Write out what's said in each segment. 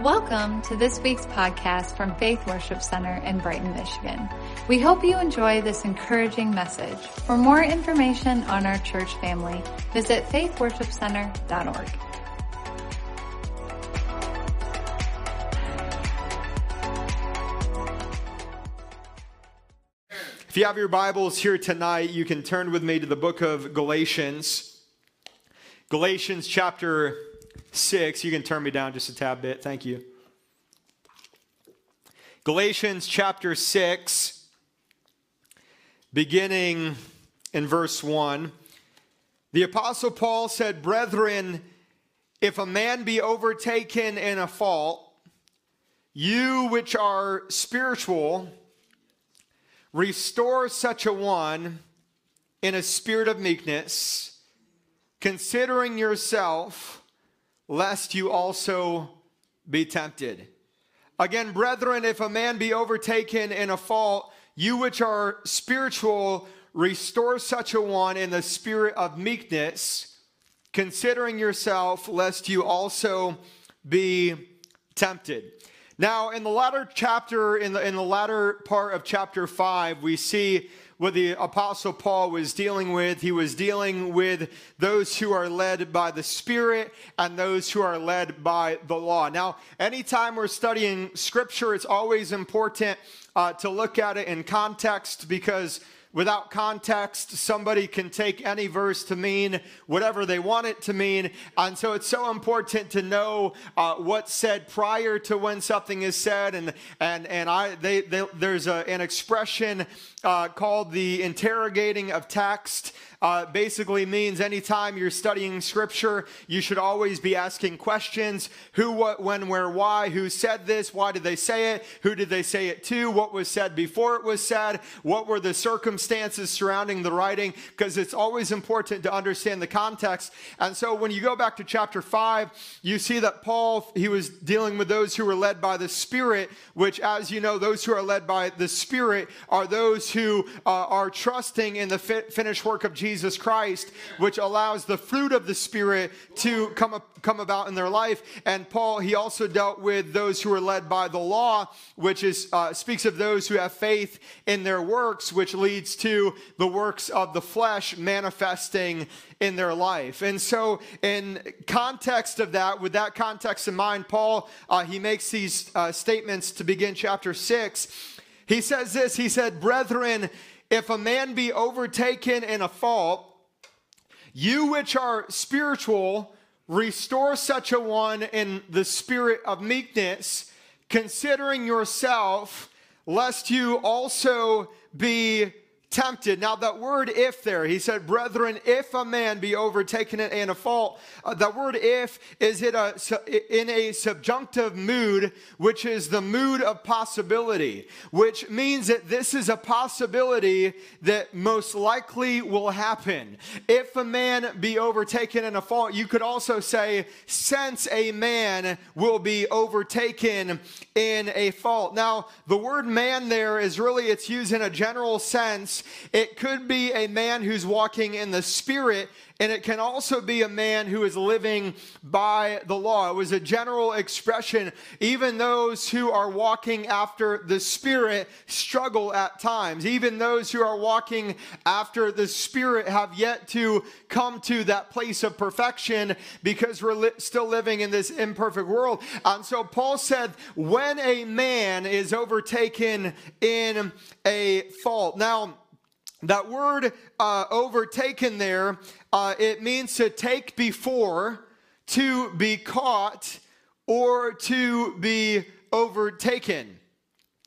Welcome to this week's podcast from Faith Worship Center in Brighton, Michigan. We hope you enjoy this encouraging message. For more information on our church family, visit faithworshipcenter.org. If you have your Bibles here tonight, you can turn with me to the book of Galatians. Galatians chapter 6. You can turn me down just a tad bit. Thank you. Galatians chapter 6, beginning in verse 1. The Apostle Paul said, Brethren, if a man be overtaken in a fault, you which are spiritual, restore such a one in a spirit of meekness, considering yourself, lest you also be tempted. Again, brethren, if a man be overtaken in a fault, you which are spiritual, restore such a one in the spirit of meekness, considering yourself, lest you also be tempted. Now, in the latter chapter, in the, in the latter part of chapter 5, we see what the Apostle Paul was dealing with. He was dealing with those who are led by the Spirit and those who are led by the law. Now, anytime we're studying Scripture, it's always important uh, to look at it in context because Without context, somebody can take any verse to mean whatever they want it to mean. And so it's so important to know uh, what's said prior to when something is said. And, and, and I, they, they, there's a, an expression uh, called the interrogating of text uh, basically means anytime you're studying scripture, you should always be asking questions. Who, what, when, where, why, who said this, why did they say it, who did they say it to, what was said before it was said, what were the circumstances surrounding the writing, because it's always important to understand the context. And so when you go back to chapter 5, you see that Paul, he was dealing with those who were led by the Spirit, which, as you know, those who are led by the Spirit are those who uh, are trusting in the fi- finished work of Jesus Christ, which allows the fruit of the Spirit to come, up, come about in their life. And Paul, he also dealt with those who are led by the law, which is uh, speaks of those who have faith in their works, which leads to the works of the flesh manifesting in their life. And so, in context of that, with that context in mind, Paul uh, he makes these uh, statements to begin chapter six. He says this. He said, "Brethren." If a man be overtaken in a fault, you which are spiritual, restore such a one in the spirit of meekness, considering yourself, lest you also be tempted. Now, that word if there, he said, Brethren, if a man be overtaken in a fault, uh, that word if is in a, in a subjunctive mood, which is the mood of possibility, which means that this is a possibility that most likely will happen. If a man be overtaken in a fault, you could also say, since a man will be overtaken in a fault. Now, the word man there is really, it's used in a general sense it could be a man who's walking in the spirit, and it can also be a man who is living by the law. It was a general expression. Even those who are walking after the spirit struggle at times. Even those who are walking after the spirit have yet to come to that place of perfection because we're li- still living in this imperfect world. And so Paul said, when a man is overtaken in a fault. Now, that word uh, overtaken there, uh, it means to take before, to be caught, or to be overtaken.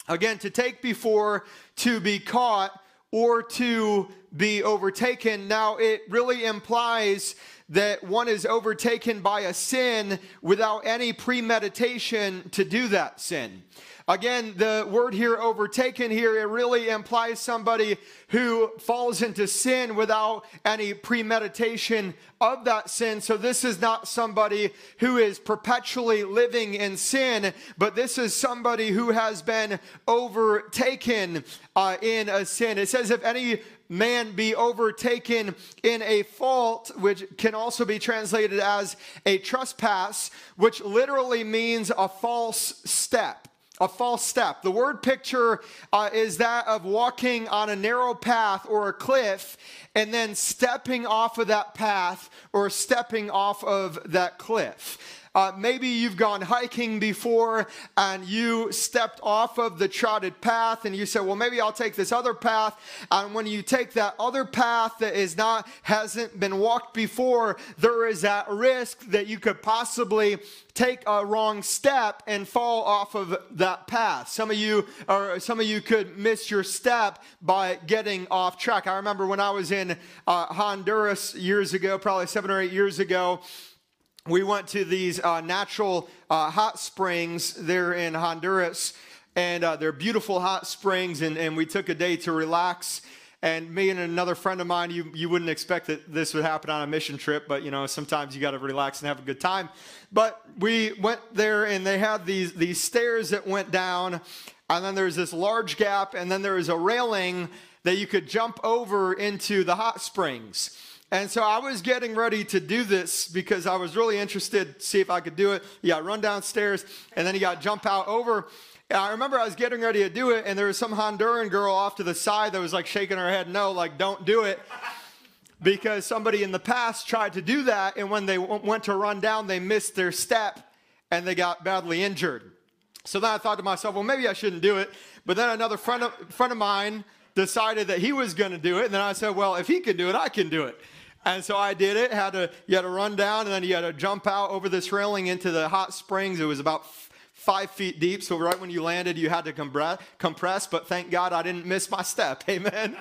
Again, to take before, to be caught, or to be overtaken. Now, it really implies that one is overtaken by a sin without any premeditation to do that sin. Again, the word here, overtaken here, it really implies somebody who falls into sin without any premeditation of that sin. So this is not somebody who is perpetually living in sin, but this is somebody who has been overtaken uh, in a sin. It says, if any man be overtaken in a fault, which can also be translated as a trespass, which literally means a false step a false step. The word picture uh, is that of walking on a narrow path or a cliff and then stepping off of that path or stepping off of that cliff. Uh, maybe you've gone hiking before and you stepped off of the trotted path and you said, well, maybe I'll take this other path. And when you take that other path that is not, hasn't been walked before, there is that risk that you could possibly take a wrong step and fall off of that path. Some of you or some of you could miss your step by getting off track. I remember when I was in uh, Honduras years ago, probably seven or eight years ago, we went to these uh, natural uh, hot springs there in Honduras, and uh, they're beautiful hot springs, and, and we took a day to relax. And me and another friend of mine, you, you wouldn't expect that this would happen on a mission trip, but you know, sometimes you got to relax and have a good time. But we went there, and they had these, these stairs that went down, and then there's this large gap, and then there was a railing that you could jump over into the hot springs. And so I was getting ready to do this because I was really interested to see if I could do it. You got run downstairs and then you got jump out over. And I remember I was getting ready to do it and there was some Honduran girl off to the side that was like shaking her head, no, like don't do it. Because somebody in the past tried to do that and when they went to run down, they missed their step and they got badly injured. So then I thought to myself, well, maybe I shouldn't do it. But then another friend of, friend of mine decided that he was going to do it. And then I said, well, if he can do it, I can do it. And so I did it. Had to you had to run down, and then you had to jump out over this railing into the hot springs. It was about f- five feet deep. So right when you landed, you had to compress. But thank God I didn't miss my step. Amen.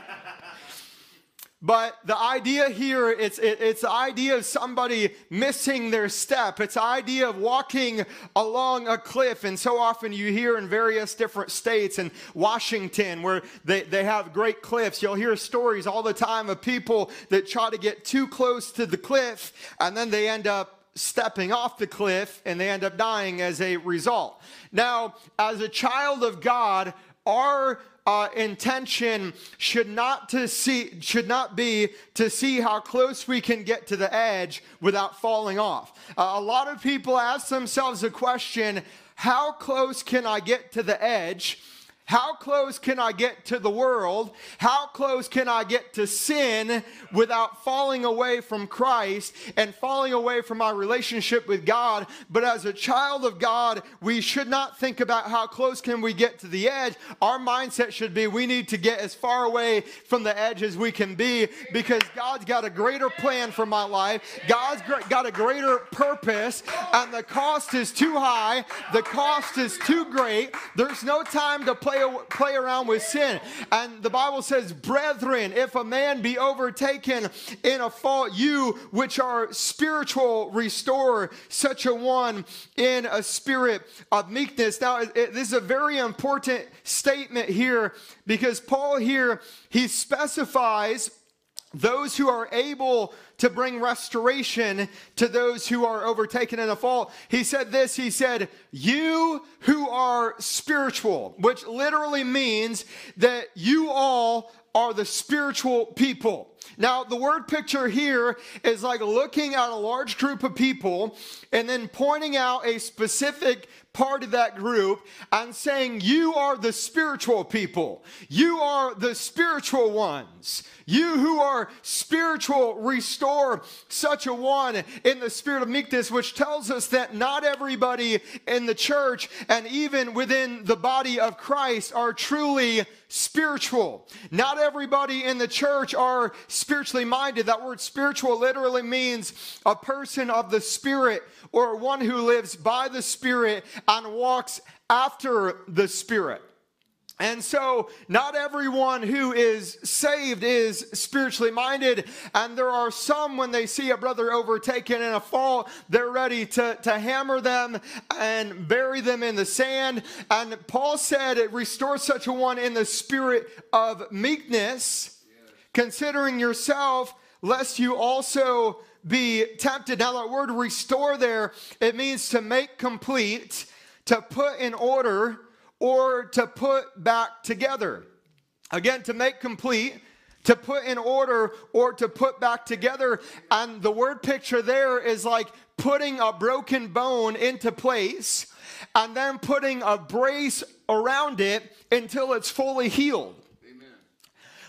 But the idea here, it's, it, it's the idea of somebody missing their step. It's the idea of walking along a cliff. And so often you hear in various different states in Washington where they, they have great cliffs. You'll hear stories all the time of people that try to get too close to the cliff and then they end up stepping off the cliff and they end up dying as a result. Now, as a child of God, our uh, intention should not to see should not be to see how close we can get to the edge without falling off. Uh, a lot of people ask themselves the question, how close can I get to the edge? How close can I get to the world? How close can I get to sin without falling away from Christ and falling away from my relationship with God? But as a child of God, we should not think about how close can we get to the edge. Our mindset should be we need to get as far away from the edge as we can be because God's got a greater plan for my life. God's got a greater purpose and the cost is too high. The cost is too great. There's no time to play play, play around with sin. And the Bible says, Brethren, if a man be overtaken in a fault, you which are spiritual, restore such a one in a spirit of meekness. Now, it, this is a very important statement here because Paul here, he specifies those who are able to bring restoration to those who are overtaken in a fall. He said this, he said, you who are spiritual, which literally means that you all are the spiritual people. Now, the word picture here is like looking at a large group of people and then pointing out a specific part of that group and saying, You are the spiritual people. You are the spiritual ones. You who are spiritual, restore such a one in the spirit of meekness, which tells us that not everybody in the church and even within the body of Christ are truly spiritual. Not everybody in the church are spiritually minded. That word spiritual literally means a person of the spirit or one who lives by the spirit and walks after the spirit. And so, not everyone who is saved is spiritually minded. And there are some, when they see a brother overtaken in a fall, they're ready to, to hammer them and bury them in the sand. And Paul said, it restores such a one in the spirit of meekness, considering yourself, lest you also be tempted. Now, that word restore there, it means to make complete, to put in order or to put back together. Again, to make complete, to put in order, or to put back together. And the word picture there is like putting a broken bone into place and then putting a brace around it until it's fully healed.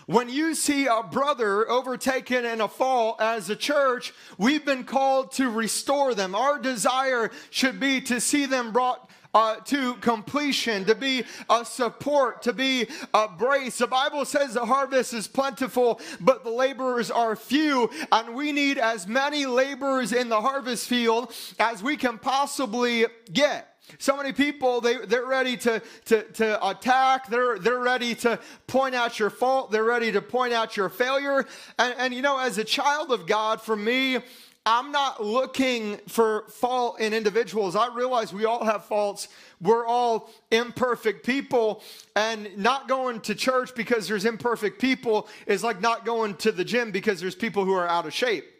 When you see a brother overtaken in a fall as a church, we've been called to restore them. Our desire should be to see them brought uh, to completion, to be a support, to be a brace. The Bible says the harvest is plentiful, but the laborers are few, and we need as many laborers in the harvest field as we can possibly get. So many people, they, they're ready to, to, to attack. They're, they're ready to point out your fault. They're ready to point out your failure. And, and you know, as a child of God, for me, I'm not looking for fault in individuals. I realize we all have faults. We're all imperfect people. And not going to church because there's imperfect people is like not going to the gym because there's people who are out of shape.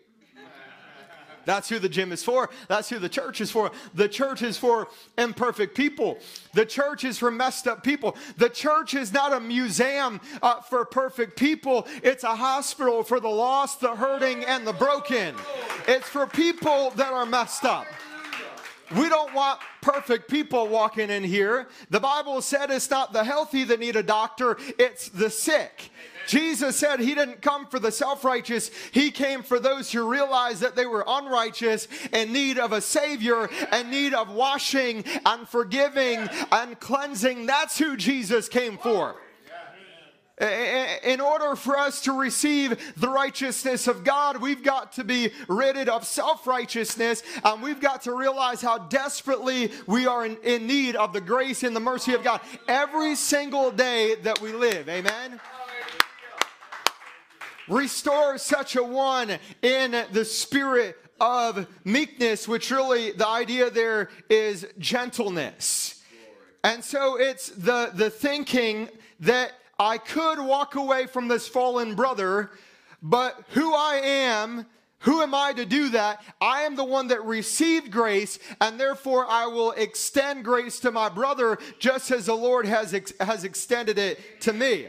That's who the gym is for. That's who the church is for. The church is for imperfect people. The church is for messed up people. The church is not a museum uh, for perfect people, it's a hospital for the lost, the hurting, and the broken. It's for people that are messed up. We don't want perfect people walking in here. The Bible said it's not the healthy that need a doctor, it's the sick. Jesus said he didn't come for the self righteous, he came for those who realized that they were unrighteous in need of a Savior and need of washing and forgiving and cleansing. That's who Jesus came for. In order for us to receive the righteousness of God, we've got to be rid of self righteousness and we've got to realize how desperately we are in, in, need of the grace and the mercy of God every single day that we live. Amen. Restore such a one in the spirit of meekness, which really the idea there is gentleness. And so it's the, the thinking that I could walk away from this fallen brother, but who I am, who am I to do that? I am the one that received grace, and therefore I will extend grace to my brother just as the Lord has, ex- has extended it to me.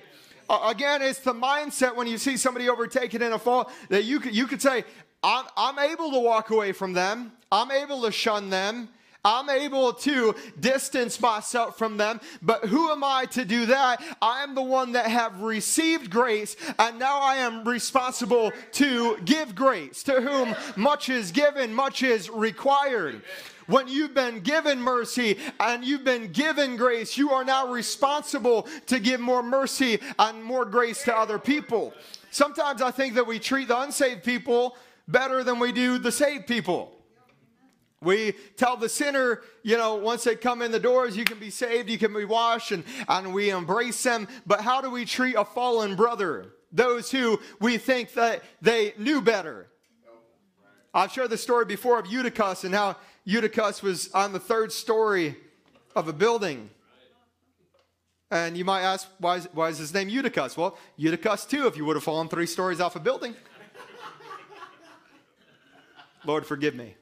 Again, it's the mindset when you see somebody overtaken in a fall that you could, you could say, I'm, I'm able to walk away from them, I'm able to shun them. I'm able to distance myself from them, but who am I to do that? I am the one that have received grace, and now I am responsible to give grace. To whom much is given, much is required. When you've been given mercy and you've been given grace, you are now responsible to give more mercy and more grace to other people. Sometimes I think that we treat the unsaved people better than we do the saved people. We tell the sinner, you know, once they come in the doors, you can be saved, you can be washed, and, and we embrace them. But how do we treat a fallen brother? Those who we think that they knew better. I've shared the story before of Eutychus and how Eutychus was on the third story of a building. And you might ask, why is, why is his name Eutychus? Well, Eutychus too, if you would have fallen three stories off a building. Lord, forgive me.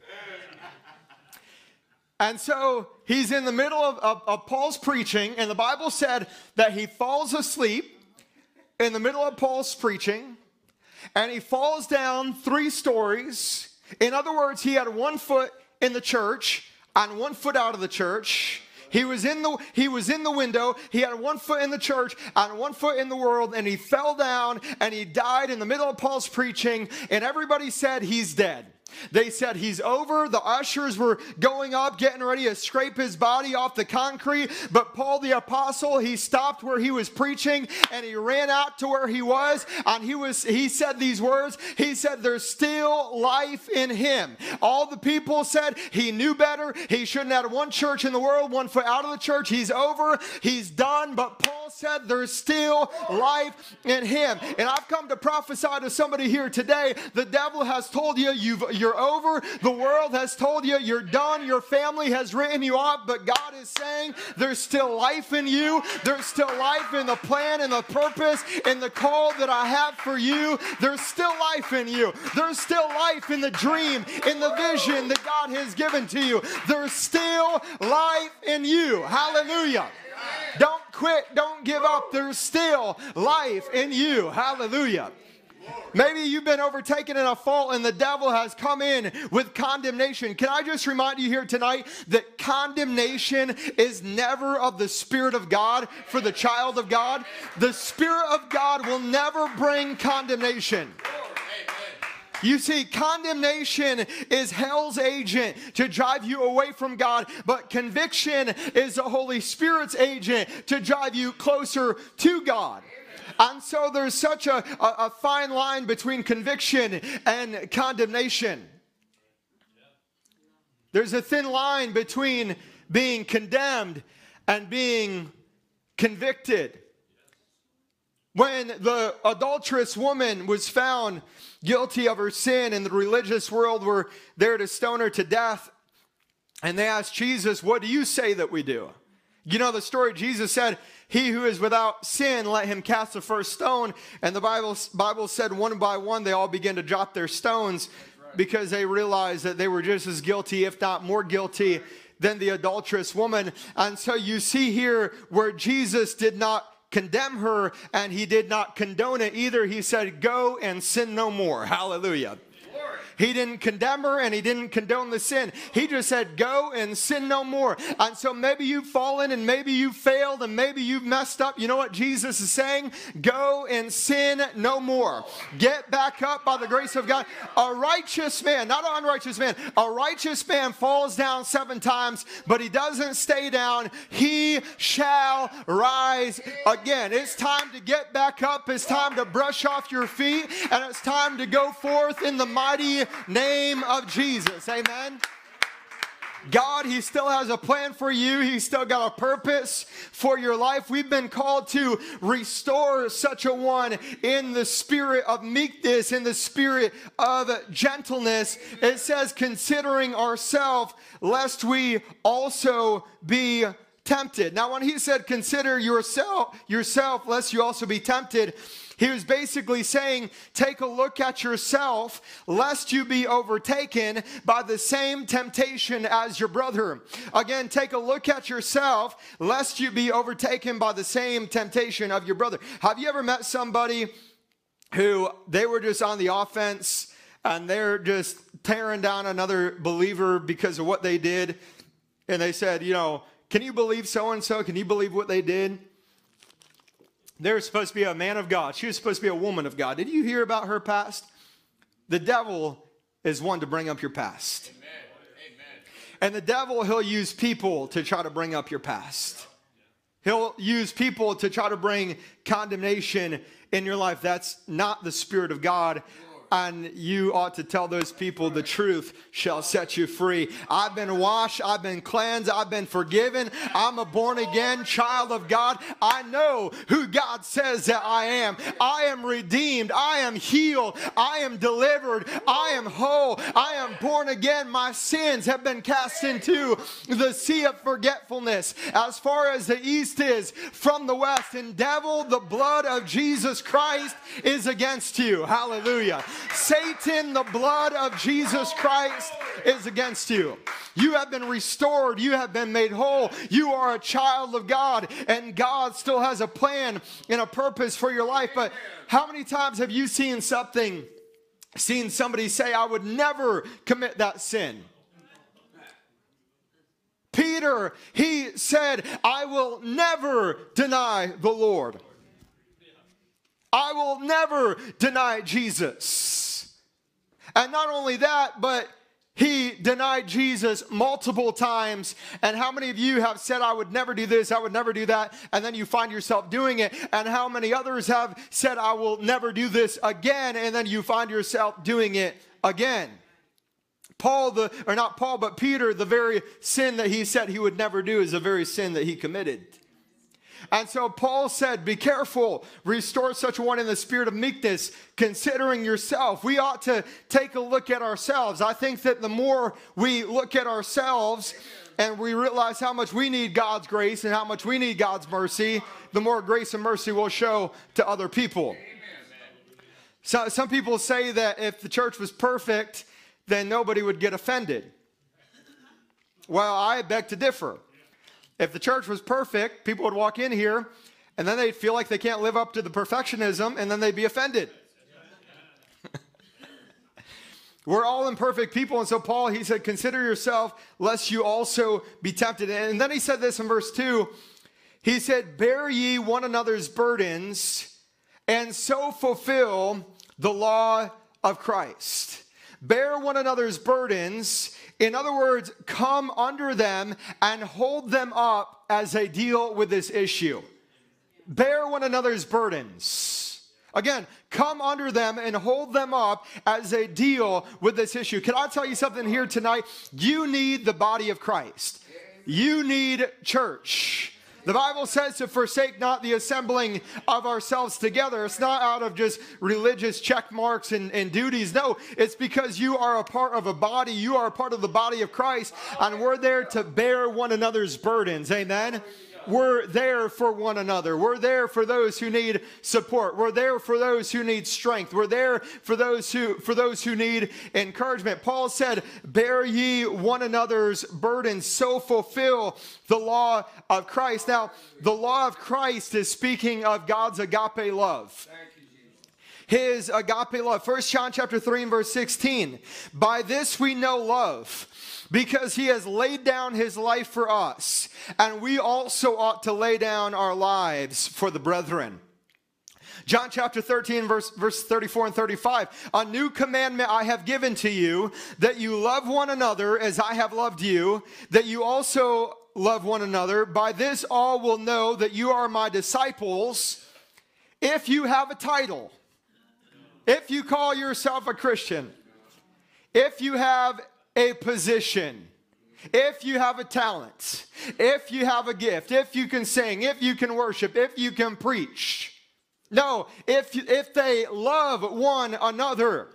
And so he's in the middle of, of, of, Paul's preaching, and the Bible said that he falls asleep in the middle of Paul's preaching, and he falls down three stories. In other words, he had one foot in the church on one foot out of the church. He was in the he was in the window. He had one foot in the church and one foot in the world, and he fell down and he died in the middle of Paul's preaching, and everybody said he's dead. They said he's over. The ushers were going up, getting ready to scrape his body off the concrete. But Paul the apostle, he stopped where he was preaching and he ran out to where he was. And he was he said these words. He said, There's still life in him. All the people said he knew better. He shouldn't have one church in the world, one foot out of the church. He's over. He's done. But Paul said there's still life in him. And I've come to prophesy to somebody here today. The devil has told you you've, you're over. The world has told you you're done. Your family has written you off. But God is saying there's still life in you. There's still life in the plan and the purpose and the call that I have for you. There's still life in you. There's still life in the dream, in the vision that God has given to you. There's still life in you. Hallelujah. Don't quit. Don't give up. There's still life in you. Hallelujah. Maybe you've been overtaken in a fault and the devil has come in with condemnation. Can I just remind you here tonight that condemnation is never of the Spirit of God for the child of God? The Spirit of God will never bring condemnation. You see, condemnation is hell's agent to drive you away from God, but conviction is the Holy Spirit's agent to drive you closer to God. And so there's such a, a, a fine line between conviction and condemnation. There's a thin line between being condemned and being convicted. When the adulterous woman was found guilty of her sin and the religious world were there to stone her to death, and they asked Jesus, What do you say that we do? You know the story, Jesus said, He who is without sin, let him cast the first stone. And the Bible, Bible said, one by one, they all began to drop their stones because they realized that they were just as guilty, if not more guilty, than the adulterous woman. And so you see here where Jesus did not condemn her and he did not condone it either. He said, Go and sin no more. Hallelujah. He didn't condemn her and he didn't condone the sin. He just said, Go and sin no more. And so maybe you've fallen and maybe you've failed and maybe you've messed up. You know what Jesus is saying? Go and sin no more. Get back up by the grace of God. A righteous man, not an unrighteous man, a righteous man falls down seven times, but he doesn't stay down. He shall rise again. It's time to get back up. It's time to brush off your feet and it's time to go forth in the mighty name of Jesus. Amen. God, He still has a plan for you. He's still got a purpose for your life. We've been called to restore such a one in the spirit of meekness, in the spirit of gentleness. It says, considering ourselves, lest we also be tempted. Now, when He said, consider yourself, yourself, lest you also be tempted, he was basically saying, Take a look at yourself, lest you be overtaken by the same temptation as your brother. Again, take a look at yourself, lest you be overtaken by the same temptation of your brother. Have you ever met somebody who they were just on the offense and they're just tearing down another believer because of what they did? And they said, You know, can you believe so and so? Can you believe what they did? They're supposed to be a man of God. She was supposed to be a woman of God. Did you hear about her past? The devil is one to bring up your past. Amen. And the devil, he'll use people to try to bring up your past. He'll use people to try to bring condemnation in your life. That's not the Spirit of God and you ought to tell those people the truth shall set you free. I've been washed, I've been cleansed, I've been forgiven. I'm a born again child of God. I know who God says that I am. I am redeemed, I am healed, I am delivered, I am whole, I am born again. My sins have been cast into the sea of forgetfulness as far as the east is from the west. And devil, the blood of Jesus Christ is against you. Hallelujah. Satan, the blood of Jesus Christ is against you. You have been restored. You have been made whole. You are a child of God, and God still has a plan and a purpose for your life. But how many times have you seen something, seen somebody say, I would never commit that sin? Peter, he said, I will never deny the Lord. I will never deny Jesus. And not only that, but he denied Jesus multiple times. And how many of you have said, I would never do this, I would never do that, and then you find yourself doing it? And how many others have said, I will never do this again, and then you find yourself doing it again? Paul, the, or not Paul, but Peter, the very sin that he said he would never do is the very sin that he committed. And so Paul said, Be careful, restore such one in the spirit of meekness, considering yourself. We ought to take a look at ourselves. I think that the more we look at ourselves and we realize how much we need God's grace and how much we need God's mercy, the more grace and mercy we'll show to other people. So, some people say that if the church was perfect, then nobody would get offended. Well, I beg to differ. If the church was perfect, people would walk in here and then they'd feel like they can't live up to the perfectionism and then they'd be offended. We're all imperfect people. And so, Paul, he said, Consider yourself, lest you also be tempted. And then he said this in verse 2 He said, Bear ye one another's burdens, and so fulfill the law of Christ. Bear one another's burdens in other words, come under them and hold them up as they deal with this issue. Bear one another's burdens. Again, come under them and hold them up as they deal with this issue. Can I tell you something here tonight? You need the body of Christ. You need church. The Bible says to forsake not the assembling of ourselves together. It's not out of just religious check marks and, and duties. No, it's because you are a part of a body. You are a part of the body of Christ, and we're there to bear one another's burdens. Amen. We're there for one another. We're there for those who need support. We're there for those who need strength. We're there for those who for those who need encouragement. Paul said, "Bear ye one another's burdens, so fulfill the law of Christ." Now, the law of Christ is speaking of God's agape love his agape love. First John chapter 3 and verse 16. By this we know love because he has laid down his life for us, and we also ought to lay down our lives for the brethren. John chapter 13, verse, verse 34 and 35. A new commandment I have given to you, that you love one another as I have loved you, that you also love one another. By this all will know that you are my disciples if you have a title, if you call yourself a Christian, if you have a position, if you have a talent, if you have a gift, if you can sing, if you can worship, if you can preach. No, if, if they love one another.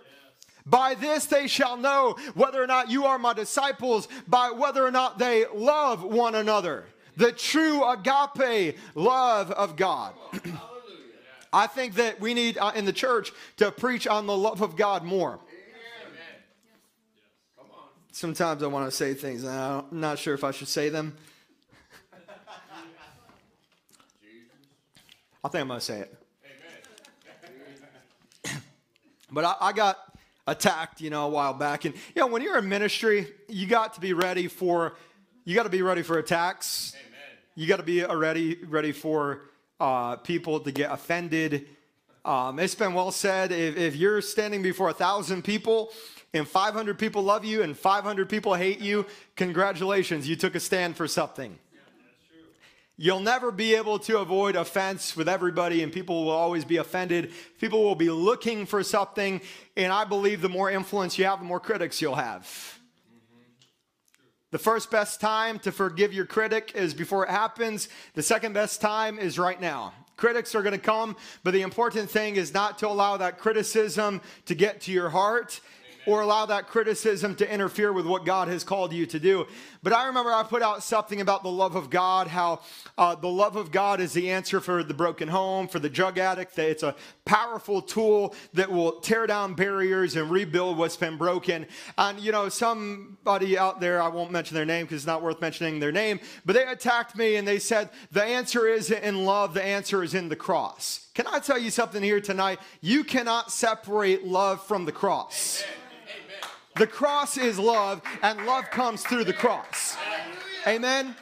By this they shall know whether or not you are my disciples, by whether or not they love one another. The true agape love of God. I think that we need uh, in the church to preach on the love of God more sometimes I want to say things and I'm not sure if I should say them. I think I'm going to say it. but I, I, got attacked, you know, a while back. And, you know, when you're in ministry, you got to be ready for, you got to be ready for attacks. Amen. You got to be ready, ready for uh, people to get offended. Um, it's been well said if, if you're standing before a thousand people and 500 people love you and 500 people hate you, congratulations, you took a stand for something. You'll never be able to avoid offense with everybody, and people will always be offended. People will be looking for something, and I believe the more influence you have, the more critics you'll have. The first best time to forgive your critic is before it happens. The second best time is right now. Critics are going to come, but the important thing is not to allow that criticism to get to your heart or allow that criticism to interfere with what God has called you to do. But I remember I put out something about the love of God, how uh, the love of God is the answer for the broken home, for the drug addict, it's a powerful tool that will tear down barriers and rebuild what's been broken. And, you know, somebody out there, I won't mention their name because it's not worth mentioning their name, but they attacked me and they said, the answer is in love, the answer is in the cross. Can I tell you something here tonight? You cannot separate love from the cross. Amen. The cross is love, and love comes through the cross. Amen.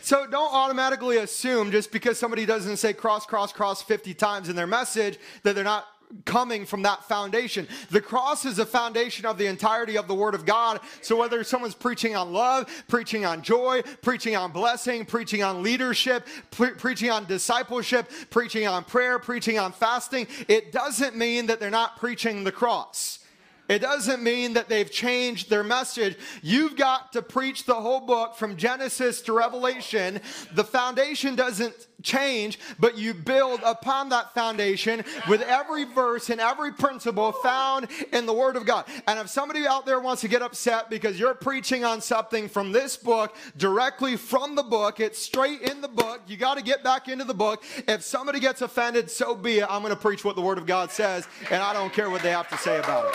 So don't automatically assume just because somebody doesn't say cross, cross, cross 50 times in their message that they're not coming from that foundation. The cross is a foundation of the entirety of the Word of God. So whether someone's preaching on love, preaching on joy, preaching on blessing, preaching on leadership, pre- preaching on discipleship, preaching on prayer, preaching on fasting, it doesn't mean that they're not preaching the cross. It doesn't mean that they've changed their message. You've got to preach the whole book from Genesis to Revelation. The foundation doesn't change, but you build upon that foundation with every verse and every principle found in the Word of God. And if somebody out there wants to get upset because you're preaching on something from this book, directly from the book, it's straight in the book, you got to get back into the book. If somebody gets offended, so be it. I'm going to preach what the Word of God says, and I don't care what they have to say about it.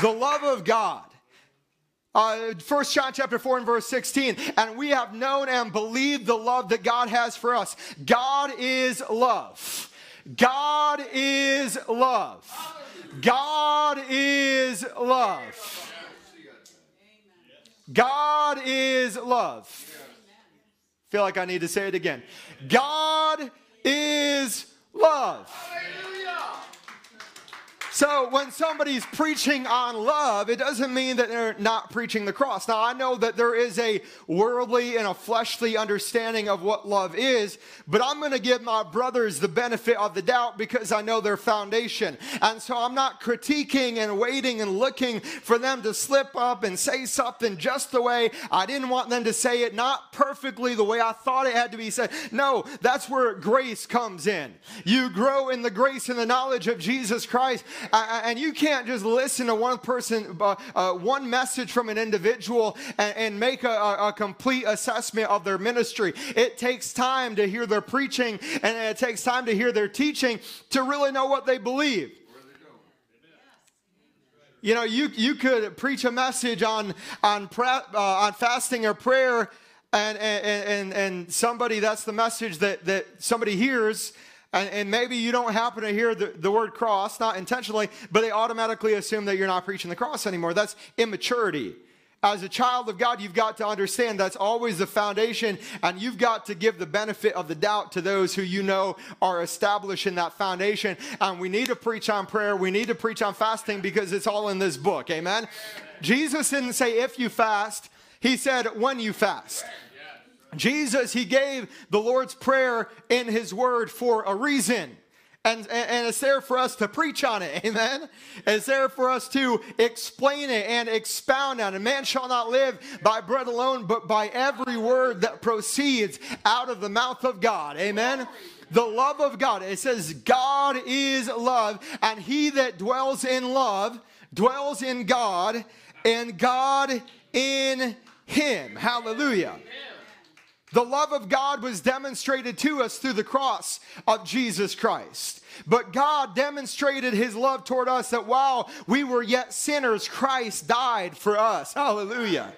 The love of God. Uh, First John chapter 4 and verse 16. And we have known and believed the love that God has for us. God is love. God is love. God is love. God is love. Feel like I need to say it again. God is love. So when somebody's preaching on love, it doesn't mean that they're not preaching the cross. Now, I know that there is a worldly and a fleshly understanding of what love is, but I'm going to give my brothers the benefit of the doubt because I know their foundation. And so I'm not critiquing and waiting and looking for them to slip up and say something just the way I didn't want them to say it, not perfectly the way I thought it had to be said. No, that's where grace comes in. You grow in the grace and the knowledge of Jesus Christ and you can't just listen to one person, uh, uh, one message from an individual and, and make a, a, complete assessment of their ministry. It takes time to hear their preaching and it takes time to hear their teaching to really know what they believe. You know, you, you could preach a message on, on, pre, uh, on fasting or prayer, and, and, and, and somebody, that's the message that, that somebody hears, and, and, maybe you don't happen to hear the, the word cross, not intentionally, but they automatically assume that you're not preaching the cross anymore. That's immaturity. As a child of God, you've got to understand that's always the foundation, and you've got to give the benefit of the doubt to those who you know are established in that foundation. And we need to preach on prayer, we need to preach on fasting because it's all in this book. Amen? Jesus didn't say if you fast, he said when you fast. Jesus, he gave the Lord's Prayer in his word for a reason. And, and it's there for us to preach on it. Amen. It's there for us to explain it and expound on it. Man shall not live by bread alone, but by every word that proceeds out of the mouth of God. Amen the love of God. It says, God is love, and he that dwells in love dwells in God, and God in him. Hallelujah. The love of God was demonstrated to us through the cross of Jesus Christ. But God demonstrated his love toward us that while we were yet sinners, Christ died for us. Hallelujah.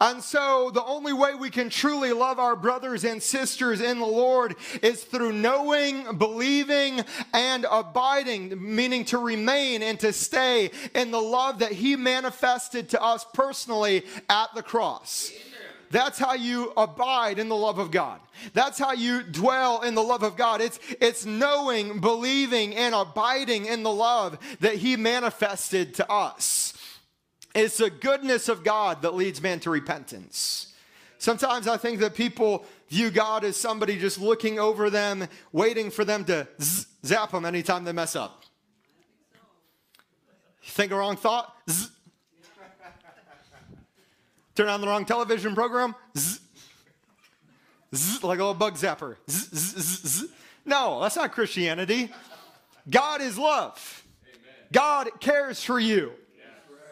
And so, the only way we can truly love our brothers and sisters in the Lord is through knowing, believing, and abiding, meaning to remain and to stay in the love that He manifested to us personally at the cross. That's how you abide in the love of God. That's how you dwell in the love of God. It's, it's knowing, believing, and abiding in the love that He manifested to us. It's the goodness of God that leads man to repentance. Sometimes I think that people view God as somebody just looking over them, waiting for them to zap them anytime they mess up. Think a wrong thought? Turn on the wrong television program. Zzz, zzz, like a little bug zapper. Zzz, no, that's not Christianity. God is love. God cares for you.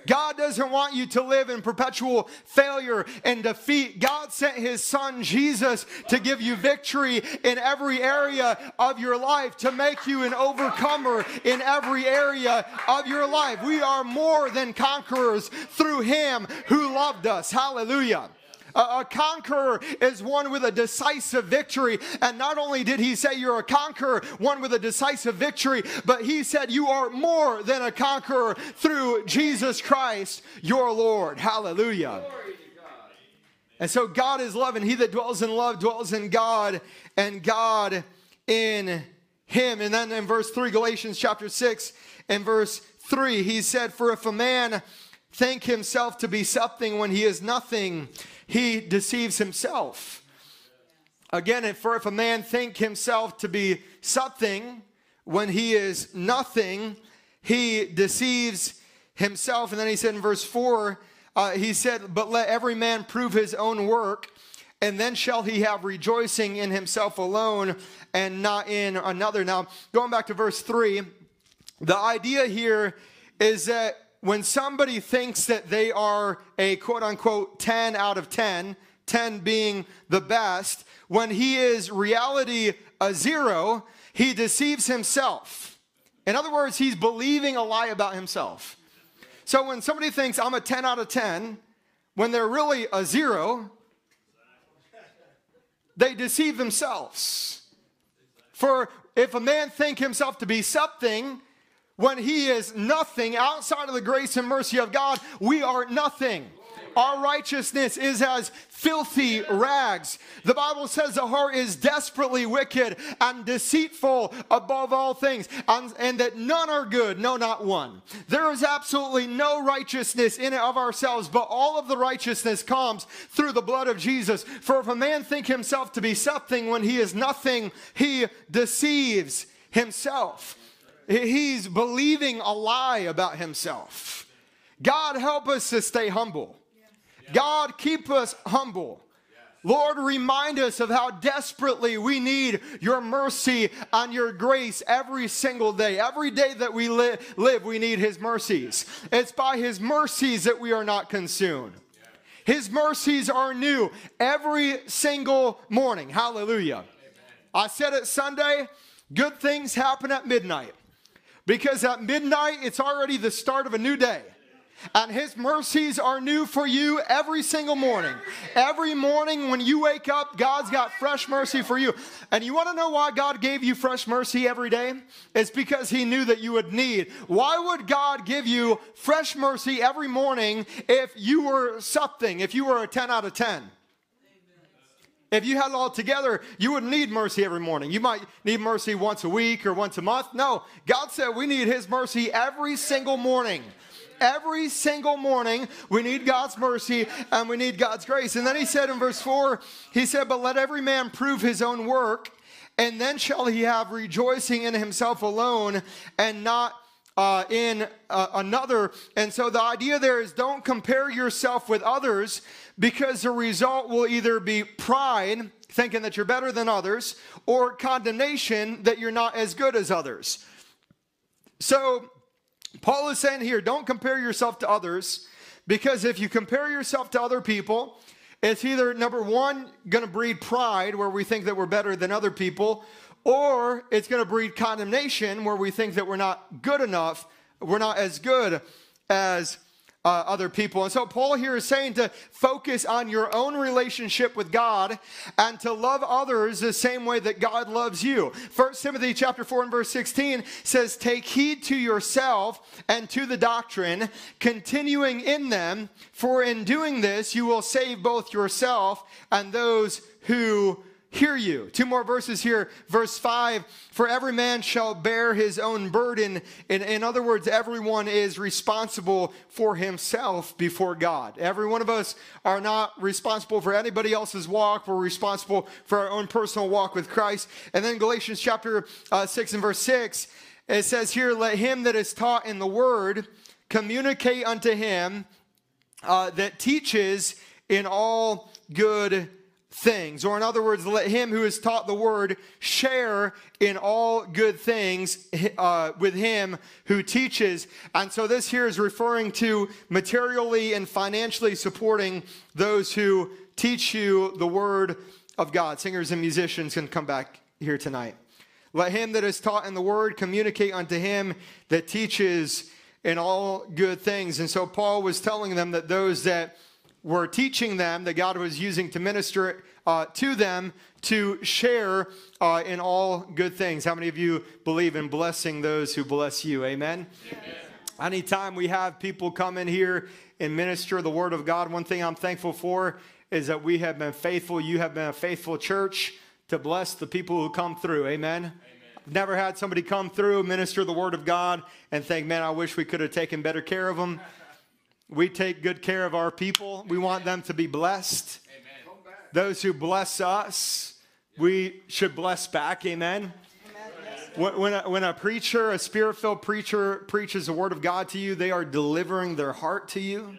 God doesn't want you to live in perpetual failure and defeat. God sent his son Jesus to give you victory in every area of your life, to make you an overcomer in every area of your life. We are more than conquerors through him who loved us. Hallelujah. A, conqueror is one with a decisive victory. And not only did he say you're a conqueror, one with a decisive victory, but he said you are more than a conqueror through Jesus Christ, your Lord. Hallelujah. And so God is love, and he that dwells in love dwells in God, and God in him. And then in verse 3, Galatians chapter 6 and verse 3, he said, For if a man think himself to be something when he is nothing, he deceives himself. Again, for if a man think himself to be something when he is nothing, he deceives himself. And then he said in verse 4, uh, he said, But let every man prove his own work, and then shall he have rejoicing in himself alone and not in another. Now, going back to verse 3, the idea here is that when somebody thinks that they are a quote unquote 10 out of 10, 10 being the best, when he is reality a zero, he deceives himself. In other words, he's believing a lie about himself. So when somebody thinks I'm a 10 out of 10, when they're really a zero, they deceive themselves. For if a man think himself to be something, when he is nothing outside of the grace and mercy of God, we are nothing. Our righteousness is as filthy rags. The Bible says the heart is desperately wicked and deceitful above all things, and, and, that none are good, no, not one. There is absolutely no righteousness in it of ourselves, but all of the righteousness comes through the blood of Jesus. For if a man think himself to be something when he is nothing, he deceives himself. He's believing a lie about himself. God, help us to stay humble. God, keep us humble. Lord, remind us of how desperately we need your mercy and your grace every single day. Every day that we li- live, we need his mercies. It's by his mercies that we are not consumed. His mercies are new every single morning. Hallelujah. I said it Sunday good things happen at midnight. Because at midnight, it's already the start of a new day. And his mercies are new for you every single morning. Every morning when you wake up, God's got fresh mercy for you. And you want to know why God gave you fresh mercy every day? It's because he knew that you would need. Why would God give you fresh mercy every morning if you were something, if you were a 10 out of 10? If you had it all together, you wouldn't need mercy every morning. You might need mercy once a week or once a month. No, God said we need His mercy every single morning. Every single morning, we need God's mercy and we need God's grace. And then He said in verse 4, He said, But let every man prove his own work, and then shall he have rejoicing in himself alone and not uh, in uh, another. And so the idea there is don't compare yourself with others because the result will either be pride, thinking that you're better than others, or condemnation that you're not as good as others. So Paul is saying here don't compare yourself to others because if you compare yourself to other people, it's either number one, going to breed pride where we think that we're better than other people, or it's going to breed condemnation where we think that we're not good enough, we're not as good as uh, other people. And so Paul here is saying to focus on your own relationship with God and to love others the same way that God loves you. First Timothy chapter 4 and verse 16 says, Take heed to yourself and to the doctrine, continuing in them, for in doing this you will save both yourself and those who hear you. Two more verses here. Verse 5 For every man shall bear his own burden. In, in other words, everyone is responsible for himself before God. Every one of us are not responsible for anybody else's walk. We're responsible for our own personal walk with Christ. And then Galatians chapter uh, 6 and verse 6, it says here, Let him that is taught in the word communicate unto him uh, that teaches in all good things. Or, in other words, let him who is taught the word share in all good things uh, with him who teaches. And so, this here is referring to materially and financially supporting those who teach you the word of God. Singers and musicians can come back here tonight. Let him that is taught in the word communicate unto him that teaches in all good things. And so, Paul was telling them that those that were teaching them that God was using to minister uh, to them to share uh, in all good things. How many of you believe in blessing those who bless you? Amen? Amen. Anytime we have people come in here and minister the word of God, one thing I'm thankful for is that we have been faithful. You have been a faithful church to bless the people who come through. Amen. Amen. I've never had somebody come through, minister the word of God, and think, man, I wish we could have taken better care of them. We take good care of our people. We want them to be blessed. Amen. Those who bless us, we should bless back. Amen. When a, when a preacher, a spirit filled preacher, preaches the word of God to you, they are delivering their heart to you, Amen.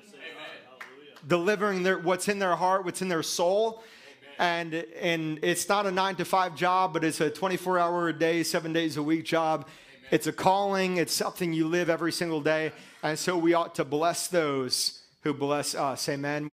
delivering their, what's in their heart, what's in their soul. And, and it's not a nine to five job, but it's a 24 hour a day, seven days a week job. It's a calling, it's something you live every single day. And so we ought to bless those who bless us. Amen.